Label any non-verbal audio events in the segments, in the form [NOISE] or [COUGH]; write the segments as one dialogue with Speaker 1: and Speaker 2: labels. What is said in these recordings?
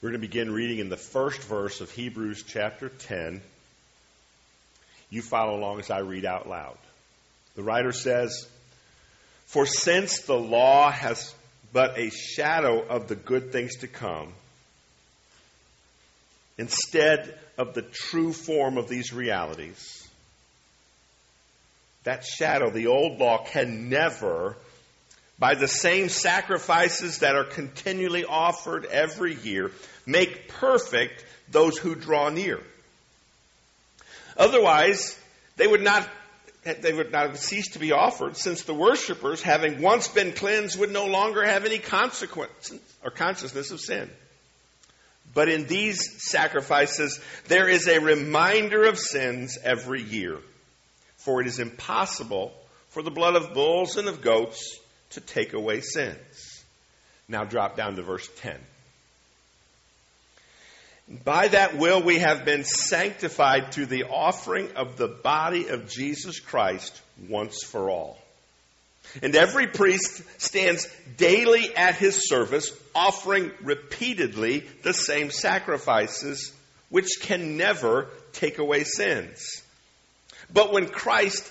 Speaker 1: We're going to begin reading in the first verse of Hebrews chapter 10. You follow along as I read out loud. The writer says, For since the law has but a shadow of the good things to come, instead of the true form of these realities, that shadow, the old law, can never by the same sacrifices that are continually offered every year, make perfect those who draw near. Otherwise, they would not they would not cease to be offered, since the worshippers, having once been cleansed, would no longer have any consequence or consciousness of sin. But in these sacrifices, there is a reminder of sins every year. For it is impossible for the blood of bulls and of goats to take away sins. Now drop down to verse 10. By that will we have been sanctified through the offering of the body of Jesus Christ once for all. And every priest stands daily at his service, offering repeatedly the same sacrifices, which can never take away sins. But when Christ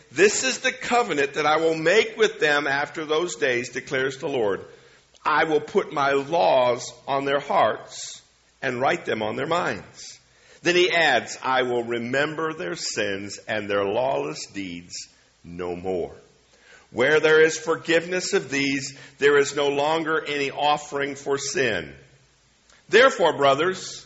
Speaker 1: this is the covenant that I will make with them after those days, declares the Lord. I will put my laws on their hearts and write them on their minds. Then he adds, I will remember their sins and their lawless deeds no more. Where there is forgiveness of these, there is no longer any offering for sin. Therefore, brothers,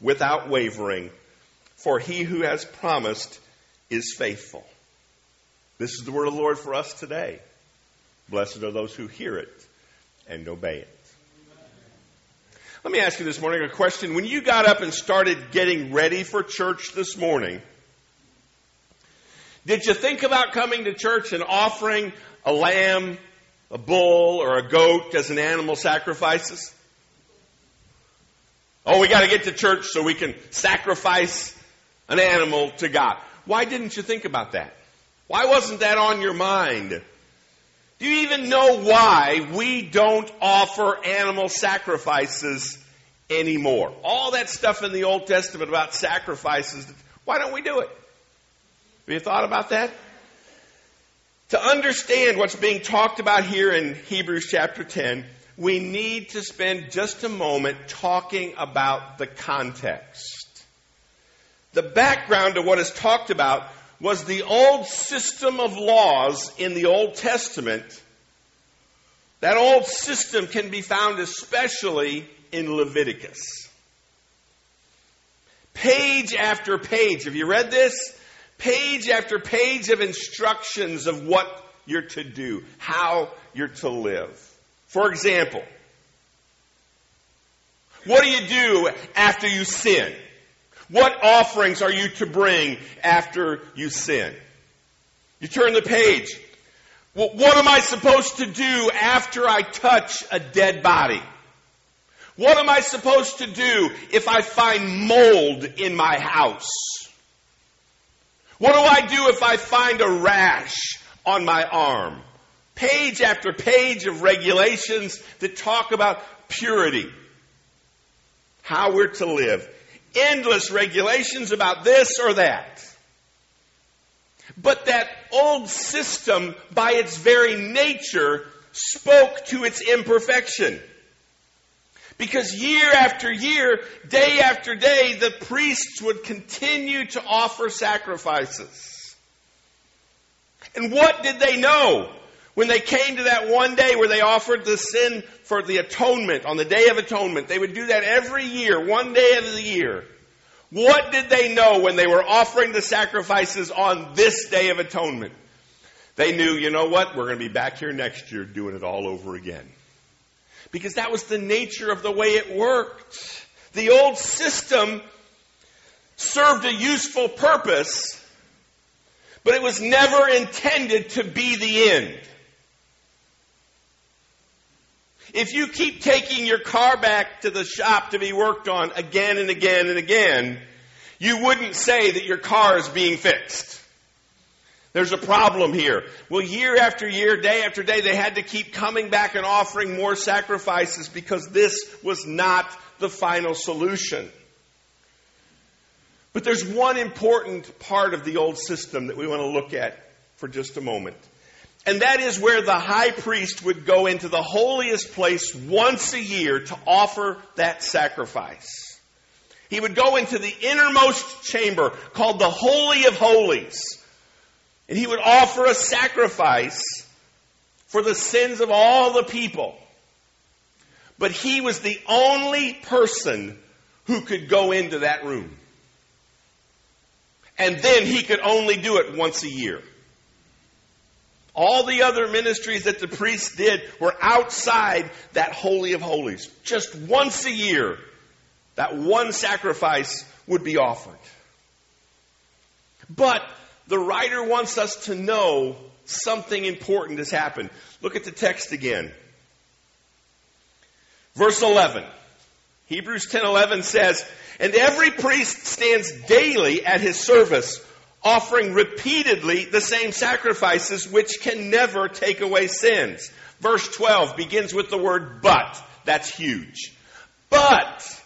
Speaker 1: without wavering, for he who has promised is faithful. This is the word of the Lord for us today. Blessed are those who hear it and obey it. Let me ask you this morning a question. When you got up and started getting ready for church this morning, did you think about coming to church and offering a lamb, a bull, or a goat as an animal sacrifices? Oh, we got to get to church so we can sacrifice an animal to God. Why didn't you think about that? Why wasn't that on your mind? Do you even know why we don't offer animal sacrifices anymore? All that stuff in the Old Testament about sacrifices, why don't we do it? Have you thought about that? To understand what's being talked about here in Hebrews chapter 10, we need to spend just a moment talking about the context. The background to what is talked about was the old system of laws in the Old Testament. That old system can be found especially in Leviticus. Page after page. Have you read this? Page after page of instructions of what you're to do, how you're to live. For example, what do you do after you sin? What offerings are you to bring after you sin? You turn the page. Well, what am I supposed to do after I touch a dead body? What am I supposed to do if I find mold in my house? What do I do if I find a rash on my arm? Page after page of regulations that talk about purity, how we're to live, endless regulations about this or that. But that old system, by its very nature, spoke to its imperfection. Because year after year, day after day, the priests would continue to offer sacrifices. And what did they know? When they came to that one day where they offered the sin for the atonement, on the Day of Atonement, they would do that every year, one day of the year. What did they know when they were offering the sacrifices on this Day of Atonement? They knew, you know what, we're going to be back here next year doing it all over again because that was the nature of the way it worked. The old system served a useful purpose, but it was never intended to be the end. If you keep taking your car back to the shop to be worked on again and again and again, you wouldn't say that your car is being fixed. There's a problem here. Well, year after year, day after day, they had to keep coming back and offering more sacrifices because this was not the final solution. But there's one important part of the old system that we want to look at for just a moment. And that is where the high priest would go into the holiest place once a year to offer that sacrifice. He would go into the innermost chamber called the Holy of Holies and he would offer a sacrifice for the sins of all the people. But he was the only person who could go into that room. And then he could only do it once a year. All the other ministries that the priests did were outside that Holy of Holies. Just once a year, that one sacrifice would be offered. But the writer wants us to know something important has happened. Look at the text again. Verse 11. Hebrews 10:11 says, "And every priest stands daily at his service, offering repeatedly the same sacrifices which can never take away sins." Verse 12 begins with the word but. That's huge. But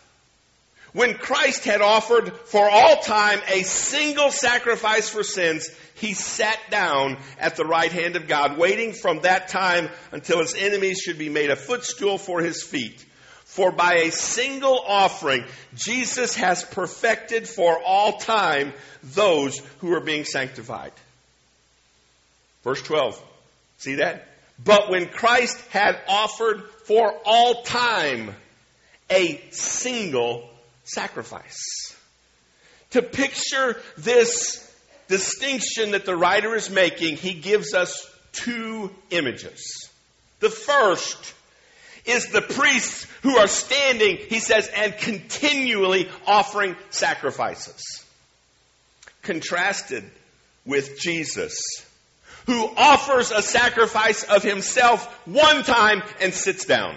Speaker 1: when Christ had offered for all time a single sacrifice for sins, he sat down at the right hand of God, waiting from that time until his enemies should be made a footstool for his feet. For by a single offering, Jesus has perfected for all time those who are being sanctified. Verse 12. See that? But when Christ had offered for all time a single sacrifice. To picture this distinction that the writer is making, he gives us two images. The first is the priests who are standing, he says, and continually offering sacrifices. Contrasted with Jesus, who offers a sacrifice of himself one time and sits down.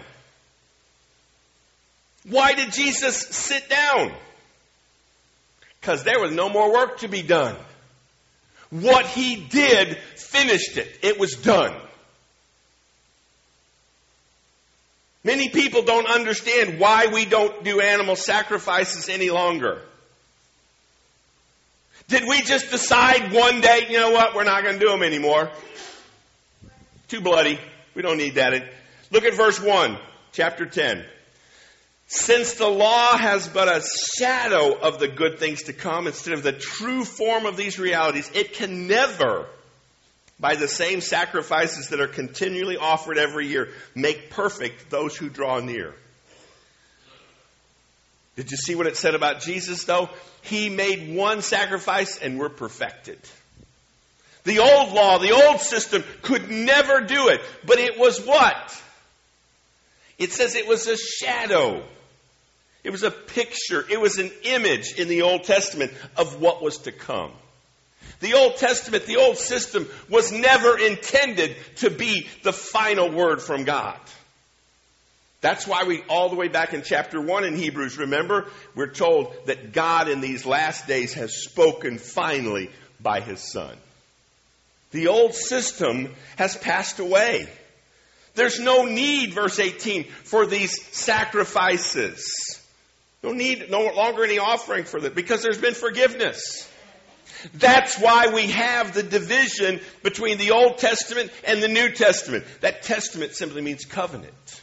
Speaker 1: Why did Jesus sit down? Because there was no more work to be done. What he did finished it. It was done. Many people don't understand why we don't do animal sacrifices any longer. Did we just decide one day, you know what, we're not going to do them anymore? Too bloody. We don't need that. Look at verse 1, chapter 10. Since the law has but a shadow of the good things to come instead of the true form of these realities, it can never, by the same sacrifices that are continually offered every year, make perfect those who draw near. Did you see what it said about Jesus, though? He made one sacrifice and we're perfected. The old law, the old system could never do it, but it was what? It says it was a shadow. It was a picture, it was an image in the Old Testament of what was to come. The Old Testament, the old system, was never intended to be the final word from God. That's why we, all the way back in chapter 1 in Hebrews, remember, we're told that God in these last days has spoken finally by his Son. The old system has passed away. There's no need, verse 18, for these sacrifices. No need, no longer any offering for that because there's been forgiveness. That's why we have the division between the Old Testament and the New Testament. That testament simply means covenant.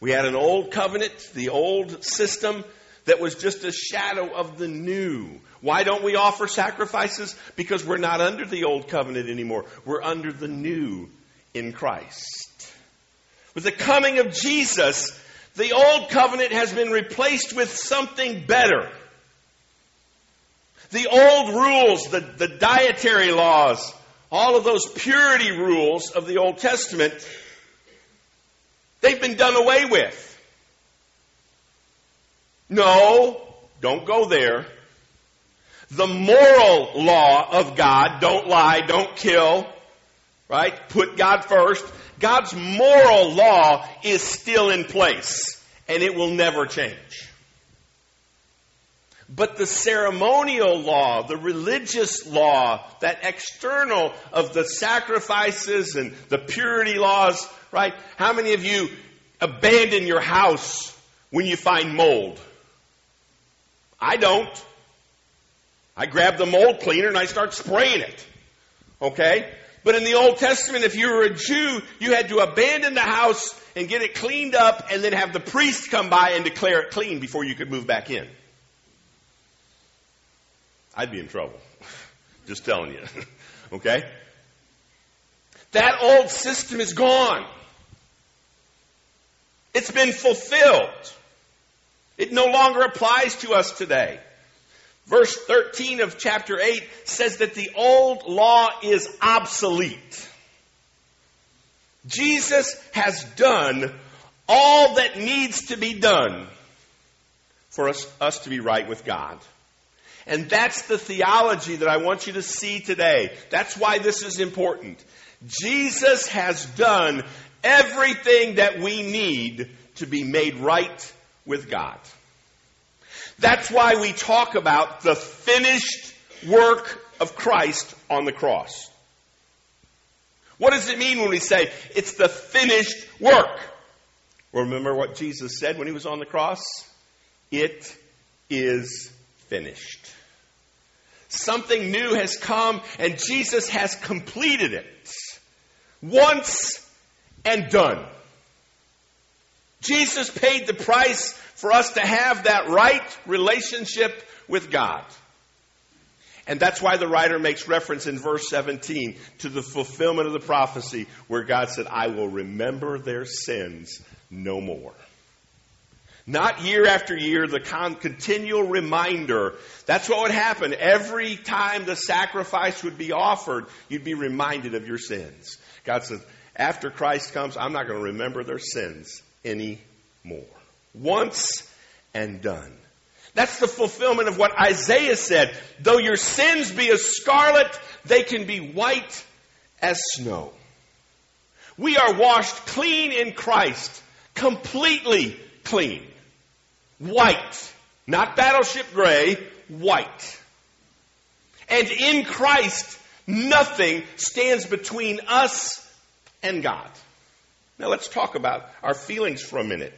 Speaker 1: We had an old covenant, the old system that was just a shadow of the new. Why don't we offer sacrifices? Because we're not under the old covenant anymore. We're under the new in Christ. With the coming of Jesus, the old covenant has been replaced with something better. The old rules, the, the dietary laws, all of those purity rules of the Old Testament, they've been done away with. No, don't go there. The moral law of God, don't lie, don't kill, right? Put God first. God's moral law is still in place and it will never change. But the ceremonial law, the religious law, that external of the sacrifices and the purity laws, right? How many of you abandon your house when you find mold? I don't. I grab the mold cleaner and I start spraying it. Okay? But in the Old Testament, if you were a Jew, you had to abandon the house and get it cleaned up and then have the priest come by and declare it clean before you could move back in. I'd be in trouble. [LAUGHS] Just telling you. [LAUGHS] okay? That old system is gone. It's been fulfilled. It no longer applies to us today. Verse 13 of chapter 8 says that the old law is obsolete. Jesus has done all that needs to be done for us, us to be right with God. And that's the theology that I want you to see today. That's why this is important. Jesus has done everything that we need to be made right with God. That's why we talk about the finished work of Christ on the cross. What does it mean when we say it's the finished work? remember what Jesus said when he was on the cross? It is finished. Something new has come and Jesus has completed it. Once and done. Jesus paid the price for us to have that right relationship with God. And that's why the writer makes reference in verse 17 to the fulfillment of the prophecy where God said, I will remember their sins no more. Not year after year, the con- continual reminder. That's what would happen. Every time the sacrifice would be offered, you'd be reminded of your sins. God says, after Christ comes, I'm not going to remember their sins anymore. Once and done. That's the fulfillment of what Isaiah said. Though your sins be as scarlet, they can be white as snow. We are washed clean in Christ, completely clean. White. Not battleship gray, white. And in Christ, nothing stands between us and God. Now let's talk about our feelings for a minute.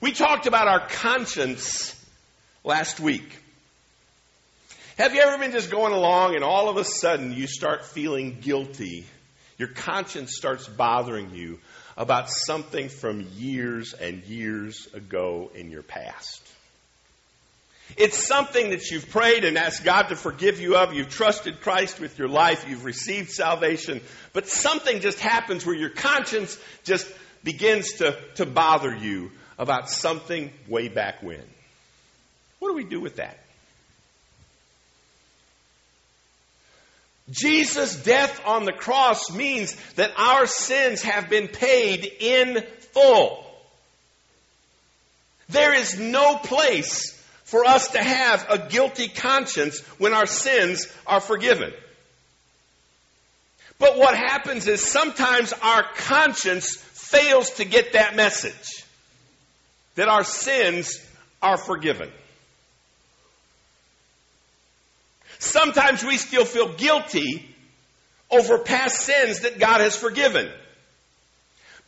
Speaker 1: We talked about our conscience last week. Have you ever been just going along and all of a sudden you start feeling guilty? Your conscience starts bothering you about something from years and years ago in your past. It's something that you've prayed and asked God to forgive you of. You've trusted Christ with your life. You've received salvation. But something just happens where your conscience just begins to, to bother you about something way back when. What do we do with that? Jesus' death on the cross means that our sins have been paid in full. There is no place for us to have a guilty conscience when our sins are forgiven. But what happens is sometimes our conscience fails to get that message that our sins are forgiven. Sometimes we still feel guilty over past sins that God has forgiven.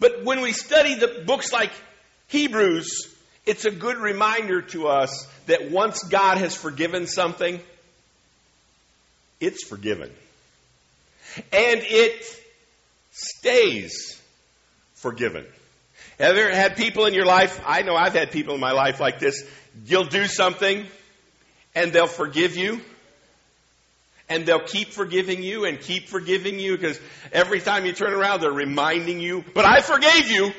Speaker 1: But when we study the books like Hebrews, it's a good reminder to us that once God has forgiven something, it's forgiven. And it stays forgiven. Have you ever had people in your life? I know I've had people in my life like this. You'll do something and they'll forgive you. And they'll keep forgiving you and keep forgiving you because every time you turn around, they're reminding you, but I forgave you.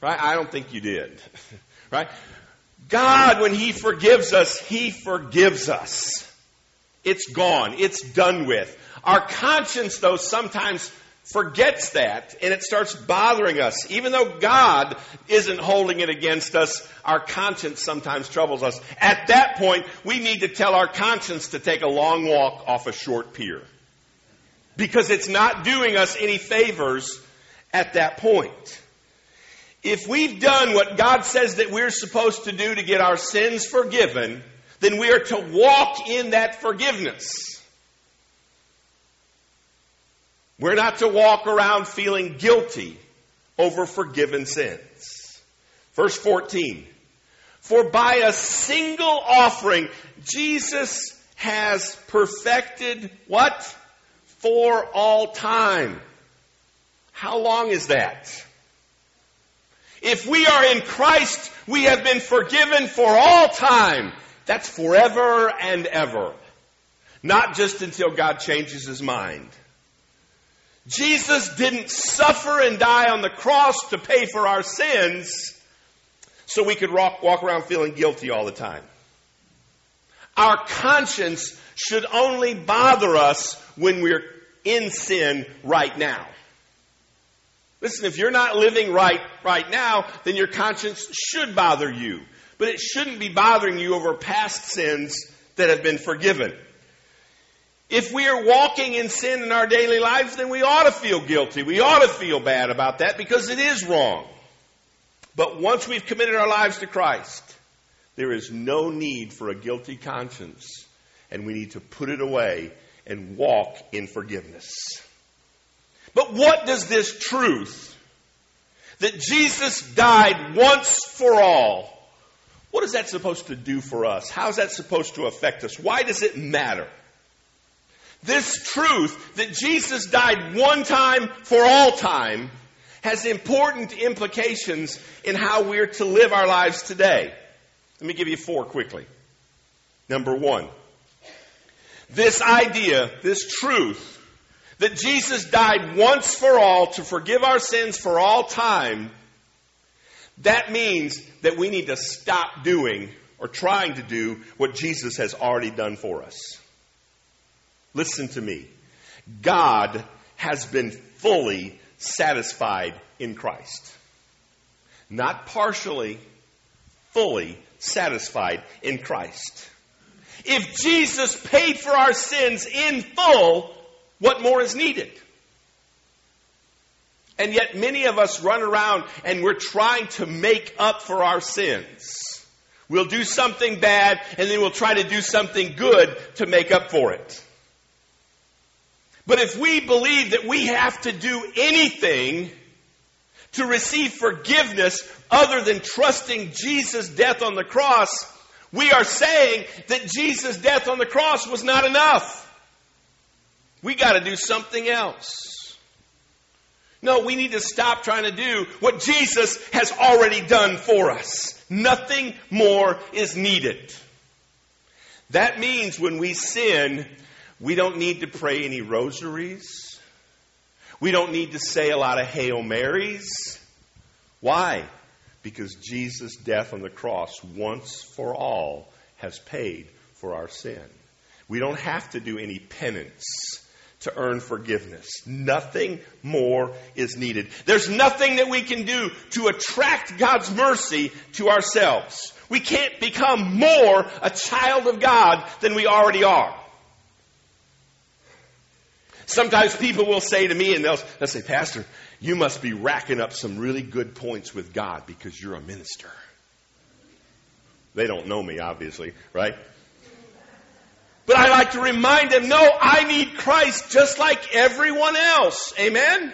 Speaker 1: Right? I don't think you did. [LAUGHS] right? God, when He forgives us, He forgives us. It's gone. It's done with. Our conscience, though, sometimes forgets that and it starts bothering us. Even though God isn't holding it against us, our conscience sometimes troubles us. At that point, we need to tell our conscience to take a long walk off a short pier. Because it's not doing us any favors at that point. If we've done what God says that we're supposed to do to get our sins forgiven, then we are to walk in that forgiveness. We're not to walk around feeling guilty over forgiven sins. Verse 14. For by a single offering, Jesus has perfected what? For all time. How long is that? If we are in Christ, we have been forgiven for all time. That's forever and ever. Not just until God changes his mind. Jesus didn't suffer and die on the cross to pay for our sins so we could walk, walk around feeling guilty all the time. Our conscience should only bother us when we're in sin right now. Listen, if you're not living right right now, then your conscience should bother you. But it shouldn't be bothering you over past sins that have been forgiven. If we are walking in sin in our daily lives, then we ought to feel guilty. We ought to feel bad about that because it is wrong. But once we've committed our lives to Christ, there is no need for a guilty conscience, and we need to put it away and walk in forgiveness. But what does this truth that Jesus died once for all, what is that supposed to do for us? How is that supposed to affect us? Why does it matter? This truth that Jesus died one time for all time has important implications in how we're to live our lives today. Let me give you four quickly. Number one, this idea, this truth, that Jesus died once for all to forgive our sins for all time, that means that we need to stop doing or trying to do what Jesus has already done for us. Listen to me. God has been fully satisfied in Christ. Not partially, fully satisfied in Christ. If Jesus paid for our sins in full, what more is needed? And yet many of us run around and we're trying to make up for our sins. We'll do something bad and then we'll try to do something good to make up for it. But if we believe that we have to do anything to receive forgiveness other than trusting Jesus' death on the cross, we are saying that Jesus' death on the cross was not enough. We got to do something else. No, we need to stop trying to do what Jesus has already done for us. Nothing more is needed. That means when we sin, we don't need to pray any rosaries. We don't need to say a lot of Hail Marys. Why? Because Jesus' death on the cross once for all has paid for our sin. We don't have to do any penance to earn forgiveness. Nothing more is needed. There's nothing that we can do to attract God's mercy to ourselves. We can't become more a child of God than we already are. Sometimes people will say to me, and they'll, they'll say, Pastor, you must be racking up some really good points with God because you're a minister. They don't know me, obviously, right? But I like to remind them, no, I need Christ just like everyone else. Amen?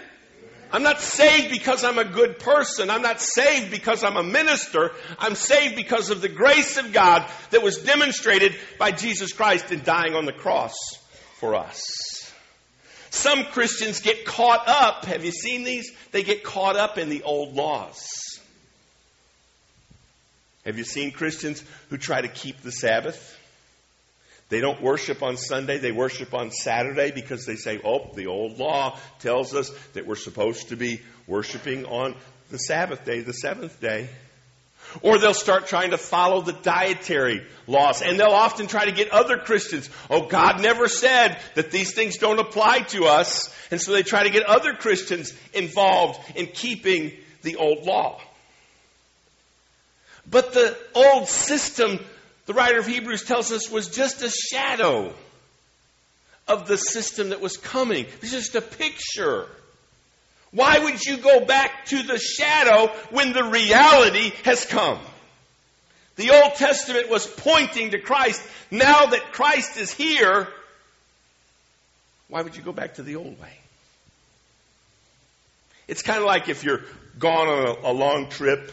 Speaker 1: I'm not saved because I'm a good person. I'm not saved because I'm a minister. I'm saved because of the grace of God that was demonstrated by Jesus Christ in dying on the cross for us. Some Christians get caught up. Have you seen these? They get caught up in the old laws. Have you seen Christians who try to keep the Sabbath? They don't worship on Sunday, they worship on Saturday because they say, oh, the old law tells us that we're supposed to be worshiping on the Sabbath day, the seventh day. Or they'll start trying to follow the dietary laws. And they'll often try to get other Christians. Oh, God never said that these things don't apply to us. And so they try to get other Christians involved in keeping the old law. But the old system the writer of Hebrews tells us was just a shadow of the system that was coming. It was just a picture. Why would you go back to the shadow when the reality has come? The Old Testament was pointing to Christ. Now that Christ is here, why would you go back to the old way? It's kind of like if you're gone on a, a long trip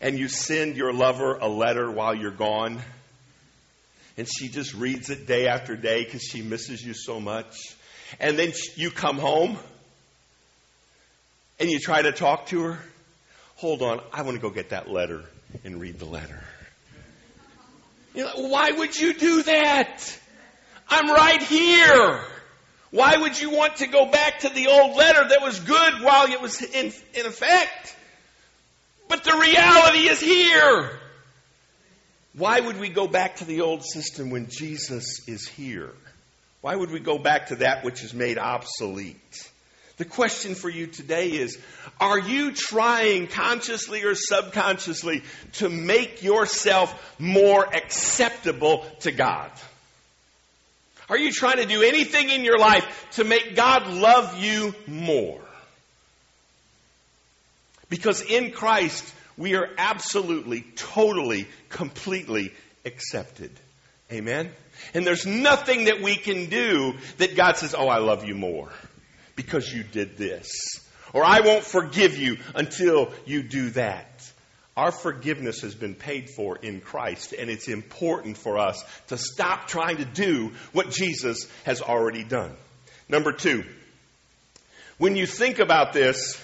Speaker 1: and you send your lover a letter while you're gone, and she just reads it day after day because she misses you so much, and then you come home and you try to talk to her, hold on, I want to go get that letter and read the letter. You know, why would you do that? I'm right here. Why would you want to go back to the old letter that was good while it was in, in effect? But the reality is here. Why would we go back to the old system when Jesus is here? Why would we go back to that which is made obsolete? The question for you today is Are you trying consciously or subconsciously to make yourself more acceptable to God? Are you trying to do anything in your life to make God love you more? Because in Christ, we are absolutely, totally, completely accepted. Amen? And there's nothing that we can do that God says, Oh, I love you more because you did this. Or I won't forgive you until you do that. Our forgiveness has been paid for in Christ, and it's important for us to stop trying to do what Jesus has already done. Number two, when you think about this,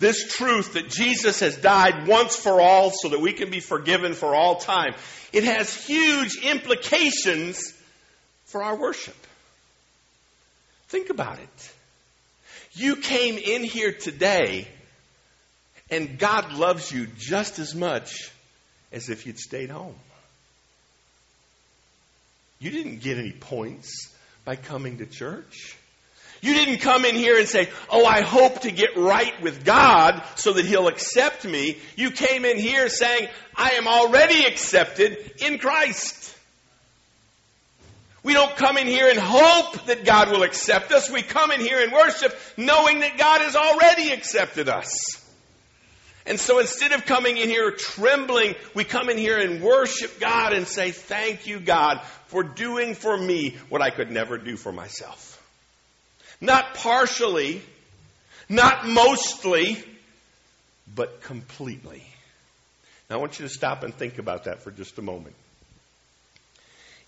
Speaker 1: this truth that Jesus has died once for all so that we can be forgiven for all time, it has huge implications for our worship. Think about it. You came in here today and God loves you just as much as if you'd stayed home. You didn't get any points by coming to church. You didn't come in here and say, Oh, I hope to get right with God so that He'll accept me. You came in here saying, I am already accepted in Christ. We don't come in here and hope that God will accept us. We come in here and worship knowing that God has already accepted us. And so instead of coming in here trembling, we come in here and worship God and say, Thank you, God, for doing for me what I could never do for myself. Not partially, not mostly, but completely. Now I want you to stop and think about that for just a moment.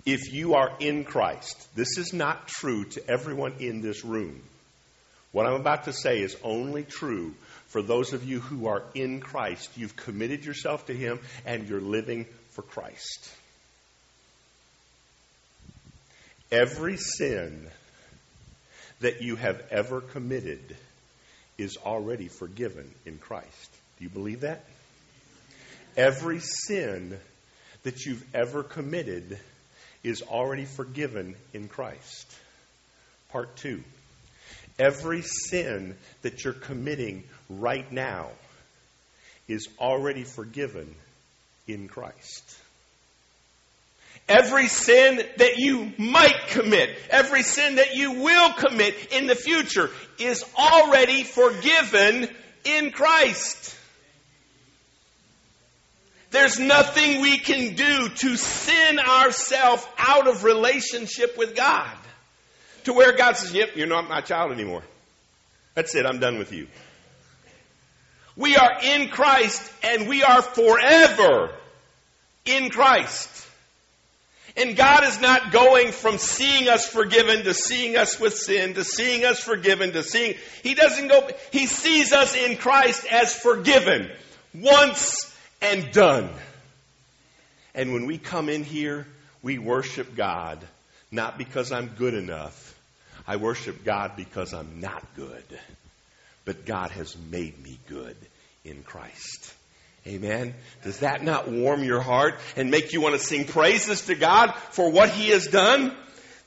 Speaker 1: If you are in Christ, this is not true to everyone in this room. What I'm about to say is only true for those of you who are in Christ. You've committed yourself to Him and you're living for Christ. Every sin that you have ever committed is already forgiven in Christ. Do you believe that? Every sin that you've ever committed is already forgiven in Christ. Part two. Every sin that you're committing right now is already forgiven in Christ. Every sin that you might commit, every sin that you will commit in the future is already forgiven in Christ. There's nothing we can do to sin ourselves out of relationship with God. To where God says, Yep, you're not my child anymore. That's it, I'm done with you. We are in Christ and we are forever in Christ. And God is not going from seeing us forgiven to seeing us with sin to seeing us forgiven to seeing. He doesn't go, He sees us in Christ as forgiven once and done. And when we come in here, we worship God not because I'm good enough. I worship God because I'm not good. But God has made me good in Christ. Amen. Does that not warm your heart and make you want to sing praises to God for what He has done?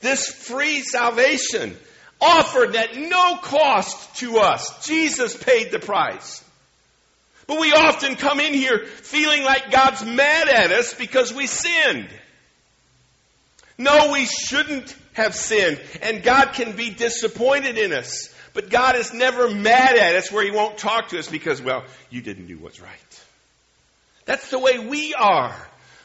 Speaker 1: This free salvation offered at no cost to us. Jesus paid the price. But we often come in here feeling like God's mad at us because we sinned. No, we shouldn't have sinned, and God can be disappointed in us. But God is never mad at us where He won't talk to us because, well, you didn't do what's right. That's the way we are.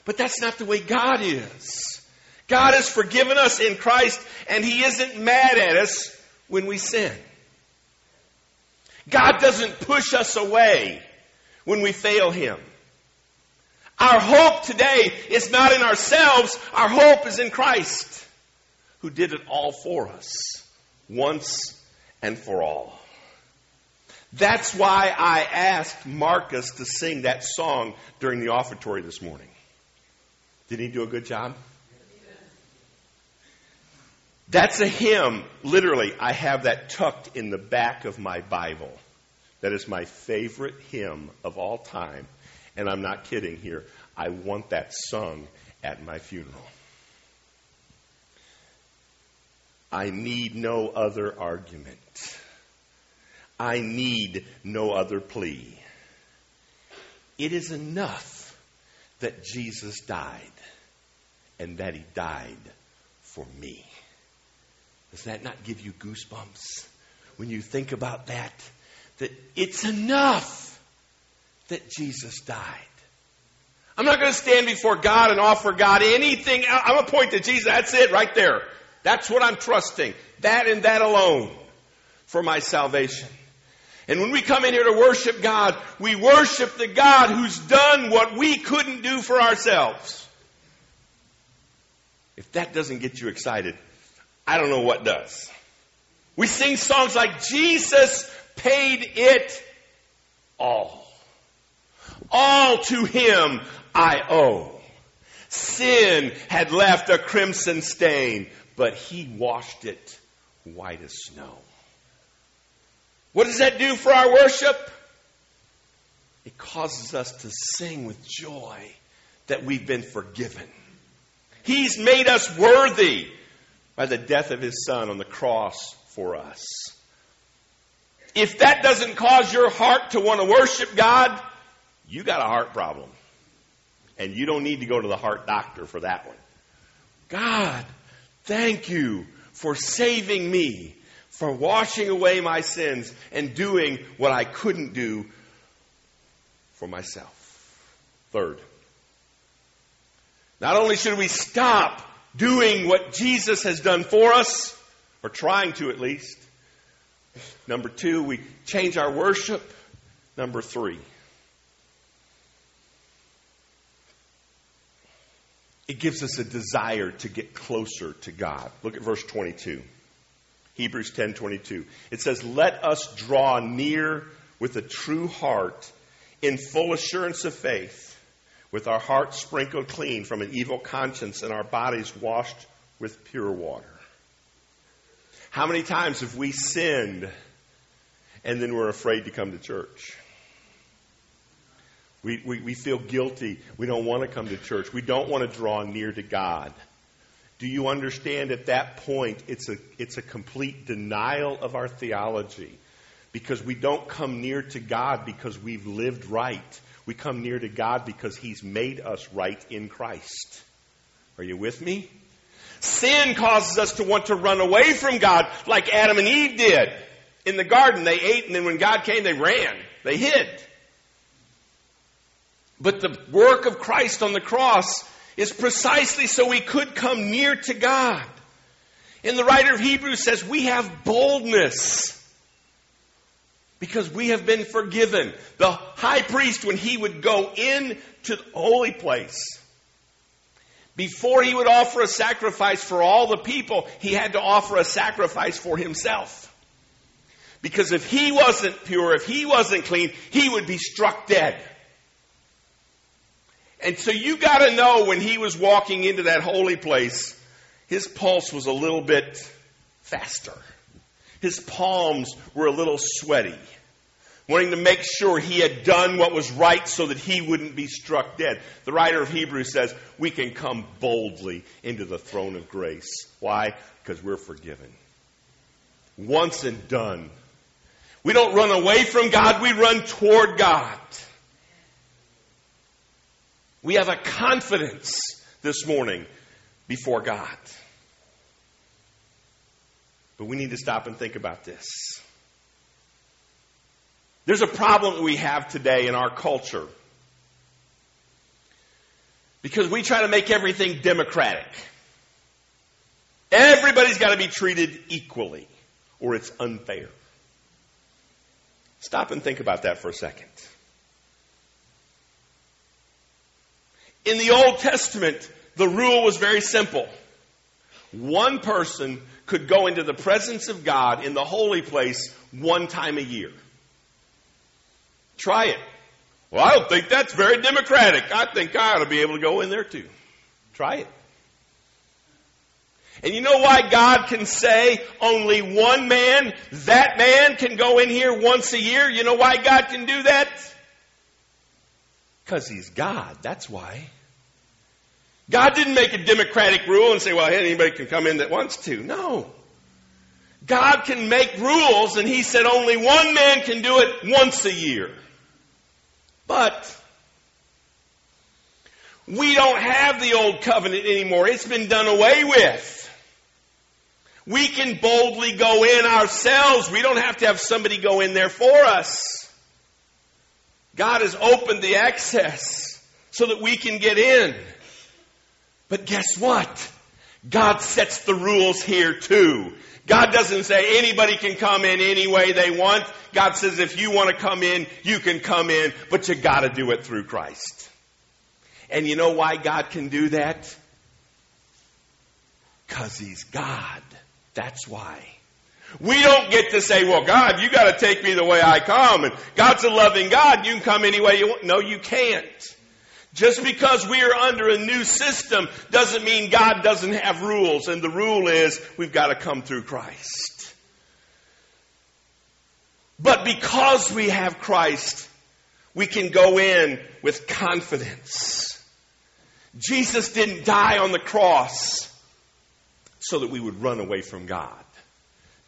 Speaker 1: But that's not the way God is. God has forgiven us in Christ, and He isn't mad at us when we sin. God doesn't push us away when we fail Him. Our hope today is not in ourselves, our hope is in Christ, who did it all for us, once and for all. That's why I asked Marcus to sing that song during the offertory this morning. Did he do a good job? That's a hymn. Literally, I have that tucked in the back of my Bible. That is my favorite hymn of all time. And I'm not kidding here. I want that sung at my funeral. I need no other argument. I need no other plea. It is enough that Jesus died and that he died for me. Does that not give you goosebumps when you think about that? That it's enough that Jesus died. I'm not going to stand before God and offer God anything. I'm going to point to Jesus. That's it right there. That's what I'm trusting. That and that alone for my salvation. And when we come in here to worship God, we worship the God who's done what we couldn't do for ourselves. If that doesn't get you excited, I don't know what does. We sing songs like Jesus paid it all. All to him I owe. Sin had left a crimson stain, but he washed it white as snow. What does that do for our worship? It causes us to sing with joy that we've been forgiven. He's made us worthy by the death of his son on the cross for us. If that doesn't cause your heart to want to worship God, you got a heart problem. And you don't need to go to the heart doctor for that one. God, thank you for saving me for washing away my sins and doing what I couldn't do for myself. Third, not only should we stop doing what Jesus has done for us, or trying to at least, number two, we change our worship. Number three, it gives us a desire to get closer to God. Look at verse 22. Hebrews 10:22. It says, "Let us draw near with a true heart in full assurance of faith, with our hearts sprinkled clean from an evil conscience and our bodies washed with pure water." How many times have we sinned and then we're afraid to come to church? We, we, we feel guilty. We don't want to come to church. We don't want to draw near to God. Do you understand at that point it's a, it's a complete denial of our theology? Because we don't come near to God because we've lived right. We come near to God because He's made us right in Christ. Are you with me? Sin causes us to want to run away from God like Adam and Eve did. In the garden, they ate, and then when God came, they ran. They hid. But the work of Christ on the cross is precisely so we could come near to God. And the writer of Hebrews says we have boldness because we have been forgiven. The high priest, when he would go into the holy place, Before he would offer a sacrifice for all the people, he had to offer a sacrifice for himself. Because if he wasn't pure, if he wasn't clean, he would be struck dead. And so you got to know when he was walking into that holy place, his pulse was a little bit faster. His palms were a little sweaty, wanting to make sure he had done what was right so that he wouldn't be struck dead. The writer of Hebrews says, We can come boldly into the throne of grace. Why? Because we're forgiven. Once and done. We don't run away from God, we run toward God. We have a confidence this morning before God. But we need to stop and think about this. There's a problem we have today in our culture because we try to make everything democratic. Everybody's got to be treated equally or it's unfair. Stop and think about that for a second. In the Old Testament, the rule was very simple. One person could go into the presence of God in the holy place one time a year. Try it. Well, I don't think that's very democratic. I think I ought to be able to go in there too. Try it. And you know why God can say only one man, that man can go in here once a year? You know why God can do that? Because He's God. That's why. God didn't make a democratic rule and say, well, anybody can come in that wants to. No. God can make rules, and He said only one man can do it once a year. But we don't have the old covenant anymore. It's been done away with. We can boldly go in ourselves. We don't have to have somebody go in there for us. God has opened the access so that we can get in. But guess what? God sets the rules here too. God doesn't say anybody can come in any way they want. God says if you want to come in, you can come in, but you gotta do it through Christ. And you know why God can do that? Cause He's God. That's why. We don't get to say, well, God, you got to take me the way I come. And God's a loving God. You can come any way you want. No, you can't. Just because we are under a new system doesn't mean God doesn't have rules. And the rule is we've got to come through Christ. But because we have Christ, we can go in with confidence. Jesus didn't die on the cross so that we would run away from God.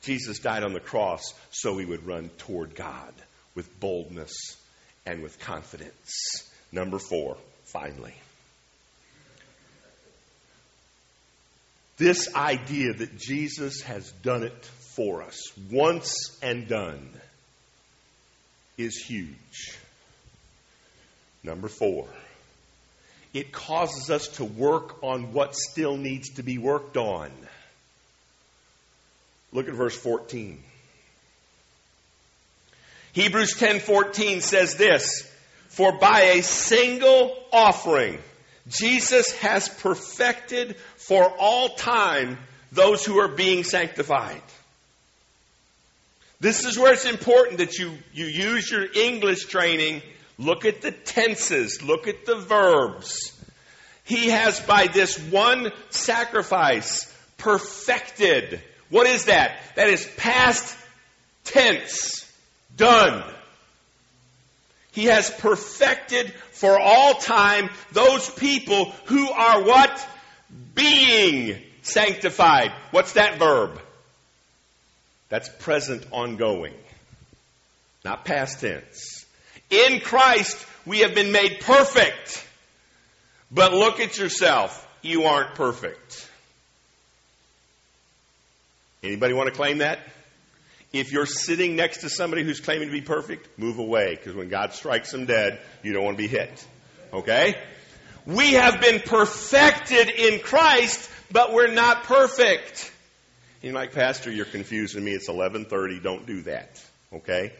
Speaker 1: Jesus died on the cross so we would run toward God with boldness and with confidence. Number four, finally. This idea that Jesus has done it for us once and done is huge. Number four, it causes us to work on what still needs to be worked on. Look at verse 14. Hebrews 10:14 says this, "For by a single offering Jesus has perfected for all time those who are being sanctified." This is where it's important that you, you use your English training. Look at the tenses, look at the verbs. He has, by this one sacrifice, perfected what is that? That is past tense. Done. He has perfected for all time those people who are what? Being sanctified. What's that verb? That's present ongoing. Not past tense. In Christ, we have been made perfect. But look at yourself. You aren't perfect. Anybody want to claim that? If you're sitting next to somebody who's claiming to be perfect, move away because when God strikes them dead, you don't want to be hit. Okay? We have been perfected in Christ, but we're not perfect. You're like, Pastor, you're confusing me. It's 1130. Don't do that. Okay?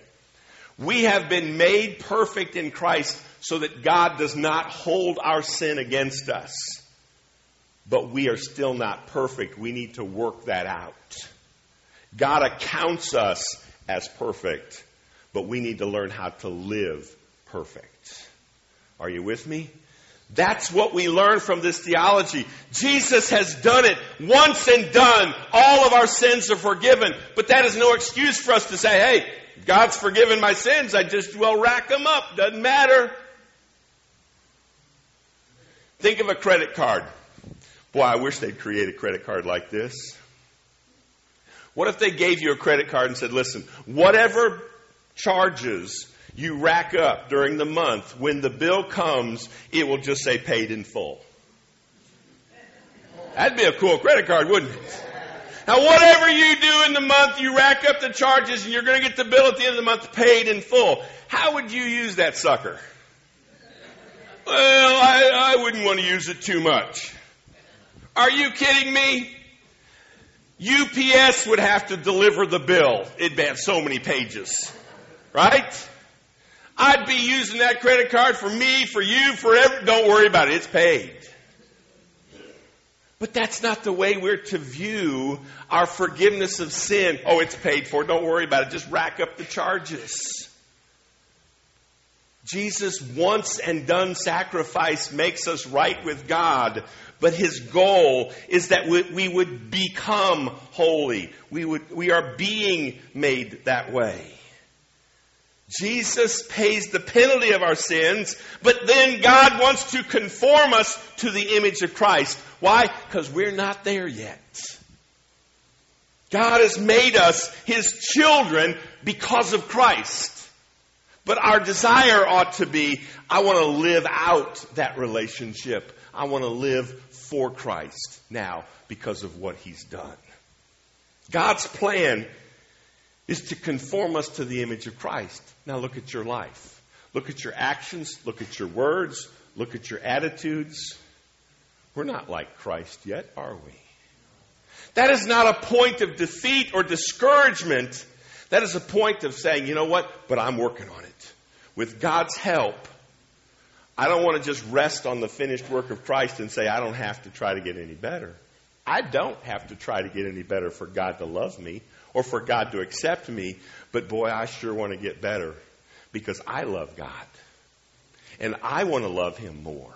Speaker 1: We have been made perfect in Christ so that God does not hold our sin against us. but we are still not perfect. We need to work that out. God accounts us as perfect, but we need to learn how to live perfect. Are you with me? That's what we learn from this theology. Jesus has done it once and done. All of our sins are forgiven. But that is no excuse for us to say, hey, God's forgiven my sins. I just well rack them up. Doesn't matter. Think of a credit card. Boy, I wish they'd create a credit card like this. What if they gave you a credit card and said, listen, whatever charges you rack up during the month, when the bill comes, it will just say paid in full. That'd be a cool credit card, wouldn't it? Now, whatever you do in the month, you rack up the charges and you're going to get the bill at the end of the month paid in full. How would you use that sucker? Well, I, I wouldn't want to use it too much. Are you kidding me? UPS would have to deliver the bill. It'd have so many pages. Right? I'd be using that credit card for me, for you, forever. Don't worry about it. It's paid. But that's not the way we're to view our forgiveness of sin. Oh, it's paid for. Don't worry about it. Just rack up the charges. Jesus' once and done sacrifice makes us right with God, but his goal is that we, would become holy. We, would, we are being made that way. Jesus pays the penalty of our sins, but then God wants to conform us to the image of Christ. Why? Because we're not there yet. God has made us His children because of Christ. But our desire ought to be, I want to live out that relationship. I want to live for Christ now because of what He's done. God's plan is to conform us to the image of Christ. Now look at your life. Look at your actions. Look at your words. Look at your attitudes. We're not like Christ yet, are we? That is not a point of defeat or discouragement. That is a point of saying, you know what? But I'm working on it. With God's help, I don't want to just rest on the finished work of Christ and say, I don't have to try to get any better. I don't have to try to get any better for God to love me or for God to accept me, but boy, I sure want to get better because I love God. And I want to love Him more.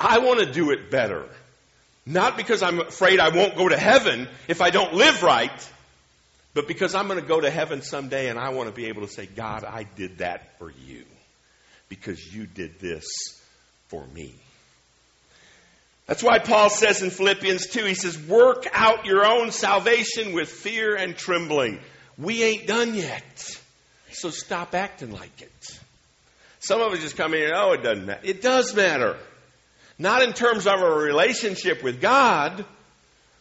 Speaker 1: I want to do it better. Not because I'm afraid I won't go to heaven if I don't live right, but because I'm going to go to heaven someday and I want to be able to say, God, I did that for you because you did this for me. That's why Paul says in Philippians 2, he says, work out your own salvation with fear and trembling. We ain't done yet. So stop acting like it. Some of us just come in and, oh, it doesn't matter. It does matter. Not in terms of our relationship with God,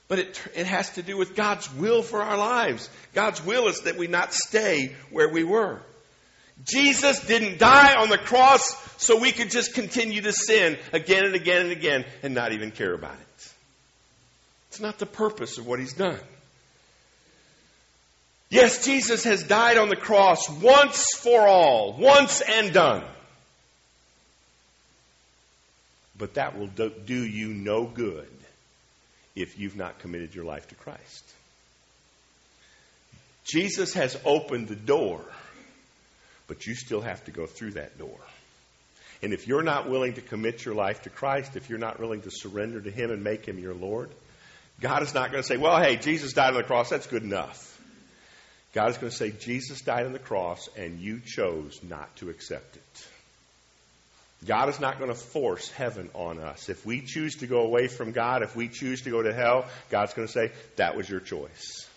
Speaker 1: but it, it has to do with God's will for our lives. God's will is that we not stay where we were. Jesus didn't die on the cross so we could just continue to sin again and again and again and not even care about it. It's not the purpose of what he's done. Yes, Jesus has died on the cross once for all, once and done. But that will do you no good if you've not committed your life to Christ. Jesus has opened the door but you still have to go through that door. And if you're not willing to commit your life to Christ, if you're not willing to surrender to Him and make Him your Lord, God is not going to say, well, hey, Jesus died on the cross, that's good enough. God is going to say, Jesus died on the cross and you chose not to accept it. God is not going to force heaven on us. If we choose to go away from God, if we choose to go to hell, God's going to say, that was your choice.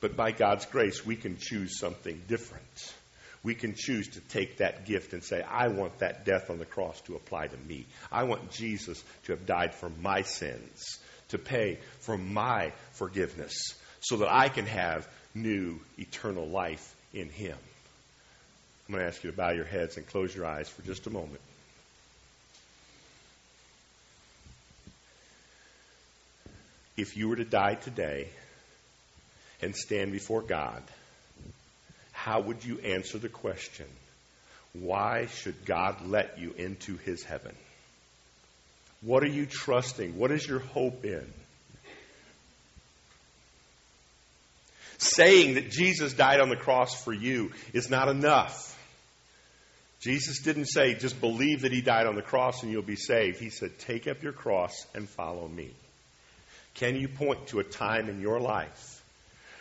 Speaker 1: But by God's grace, we can choose something different. We can choose to take that gift and say, I want that death on the cross to apply to me. I want Jesus to have died for my sins, to pay for my forgiveness, so that I can have new eternal life in Him. I'm going to ask you to bow your heads and close your eyes for just a moment. If you were to die today, and stand before God, how would you answer the question, why should God let you into his heaven? What are you trusting? What is your hope in? Saying that Jesus died on the cross for you is not enough. Jesus didn't say, just believe that he died on the cross and you'll be saved. He said, take up your cross and follow me. Can you point to a time in your life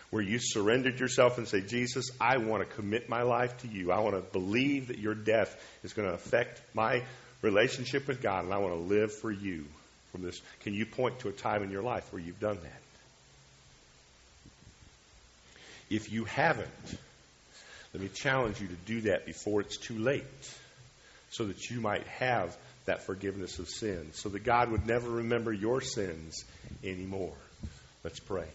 Speaker 1: where you surrendered yourself and say, Jesus, I want to commit my life to you. I want to believe that your death is going to affect my relationship with God and I want to live for you from this. Can you point to a time in your life where you've done that? If you haven't, let me challenge you to do that before it's too late so that you might have that forgiveness of sins, so that God would never remember your sins anymore. Let's pray.